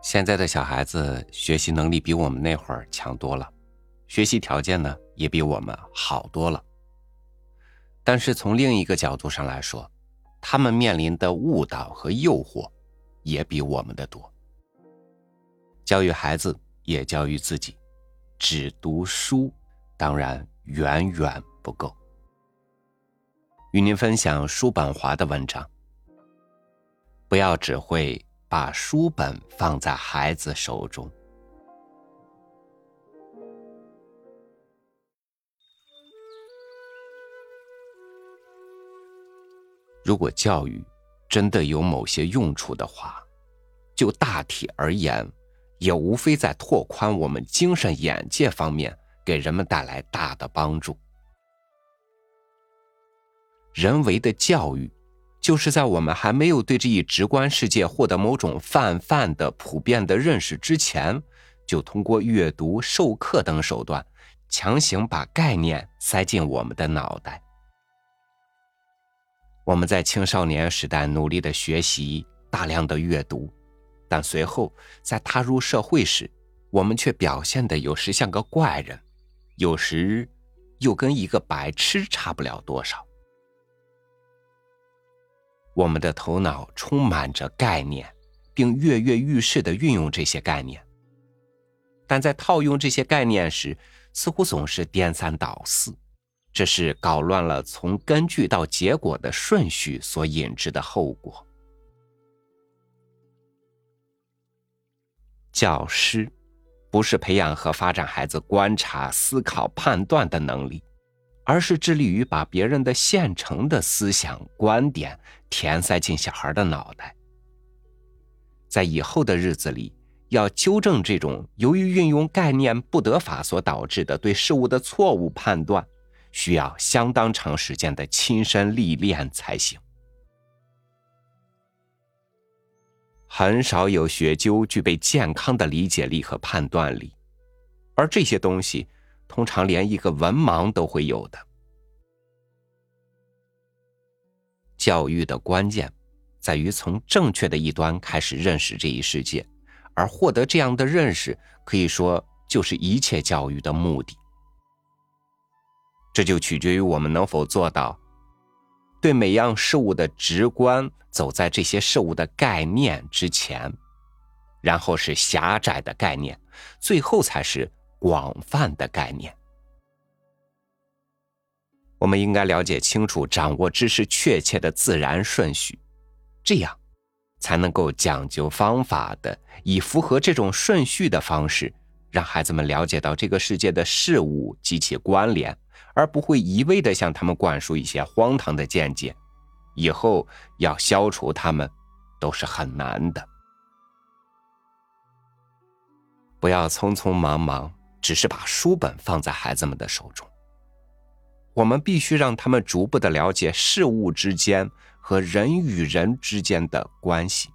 现在的小孩子学习能力比我们那会儿强多了，学习条件呢也比我们好多了。但是从另一个角度上来说，他们面临的误导和诱惑也比我们的多。教育孩子也教育自己，只读书当然远远不够。与您分享叔本华的文章：不要只会。把书本放在孩子手中。如果教育真的有某些用处的话，就大体而言，也无非在拓宽我们精神眼界方面，给人们带来大的帮助。人为的教育。就是在我们还没有对这一直观世界获得某种泛泛的、普遍的认识之前，就通过阅读、授课等手段，强行把概念塞进我们的脑袋。我们在青少年时代努力的学习、大量的阅读，但随后在踏入社会时，我们却表现的有时像个怪人，有时又跟一个白痴差不了多少。我们的头脑充满着概念，并跃跃欲试的运用这些概念，但在套用这些概念时，似乎总是颠三倒四，这是搞乱了从根据到结果的顺序所引致的后果。教师不是培养和发展孩子观察、思考、判断的能力。而是致力于把别人的现成的思想观点填塞进小孩的脑袋。在以后的日子里，要纠正这种由于运用概念不得法所导致的对事物的错误判断，需要相当长时间的亲身历练才行。很少有学究具备健康的理解力和判断力，而这些东西。通常连一个文盲都会有的。教育的关键在于从正确的一端开始认识这一世界，而获得这样的认识，可以说就是一切教育的目的。这就取决于我们能否做到对每样事物的直观走在这些事物的概念之前，然后是狭窄的概念，最后才是。广泛的概念，我们应该了解清楚，掌握知识确切的自然顺序，这样才能够讲究方法的，以符合这种顺序的方式，让孩子们了解到这个世界的事物及其关联，而不会一味的向他们灌输一些荒唐的见解。以后要消除他们，都是很难的。不要匆匆忙忙。只是把书本放在孩子们的手中，我们必须让他们逐步的了解事物之间和人与人之间的关系。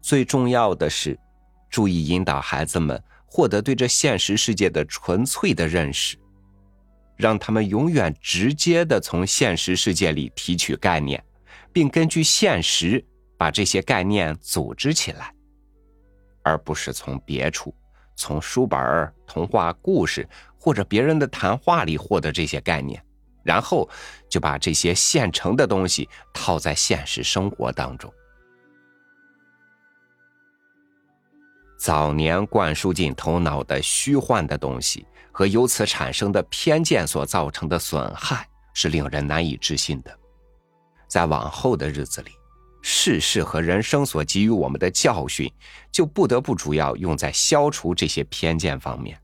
最重要的是，注意引导孩子们获得对这现实世界的纯粹的认识，让他们永远直接的从现实世界里提取概念，并根据现实把这些概念组织起来，而不是从别处。从书本、童话故事或者别人的谈话里获得这些概念，然后就把这些现成的东西套在现实生活当中。早年灌输进头脑的虚幻的东西和由此产生的偏见所造成的损害，是令人难以置信的。在往后的日子里。世事和人生所给予我们的教训，就不得不主要用在消除这些偏见方面。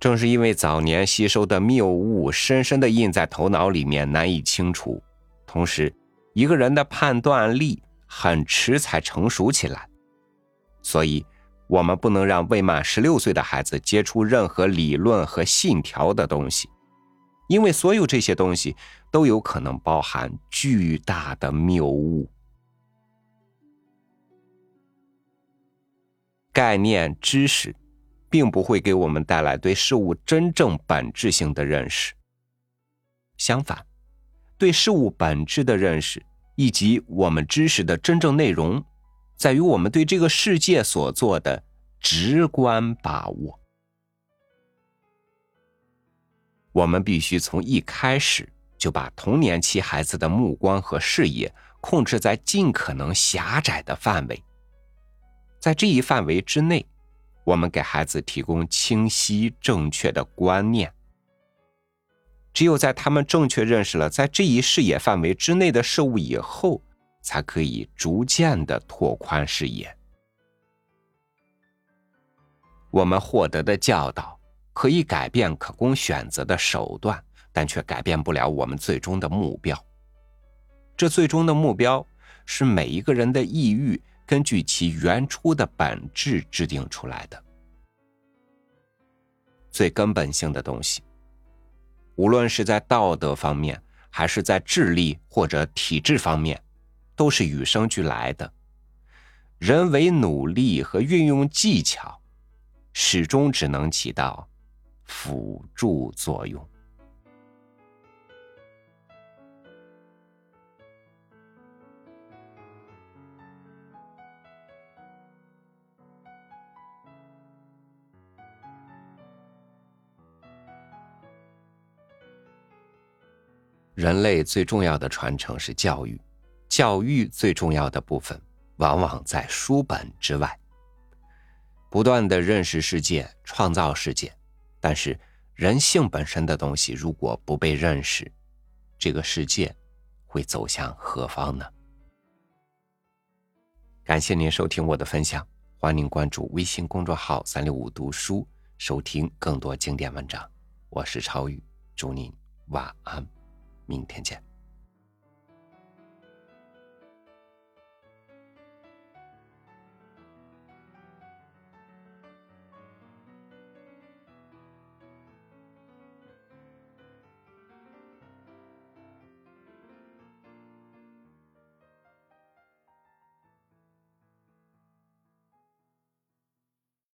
正是因为早年吸收的谬误深深的印在头脑里面，难以清除，同时一个人的判断力很迟才成熟起来，所以我们不能让未满十六岁的孩子接触任何理论和信条的东西。因为所有这些东西都有可能包含巨大的谬误。概念知识，并不会给我们带来对事物真正本质性的认识。相反，对事物本质的认识，以及我们知识的真正内容，在于我们对这个世界所做的直观把握。我们必须从一开始就把童年期孩子的目光和视野控制在尽可能狭窄的范围，在这一范围之内，我们给孩子提供清晰正确的观念。只有在他们正确认识了在这一视野范围之内的事物以后，才可以逐渐的拓宽视野。我们获得的教导可以改变可供选择的手段，但却改变不了我们最终的目标。这最终的目标是每一个人的意欲根据其原初的本质制定出来的，最根本性的东西。无论是在道德方面，还是在智力或者体质方面，都是与生俱来的。人为努力和运用技巧，始终只能起到辅助作用。人类最重要的传承是教育，教育最重要的部分往往在书本之外。不断的认识世界，创造世界，但是人性本身的东西如果不被认识，这个世界会走向何方呢？感谢您收听我的分享，欢迎您关注微信公众号“三六五读书”，收听更多经典文章。我是超宇，祝您晚安。明天见。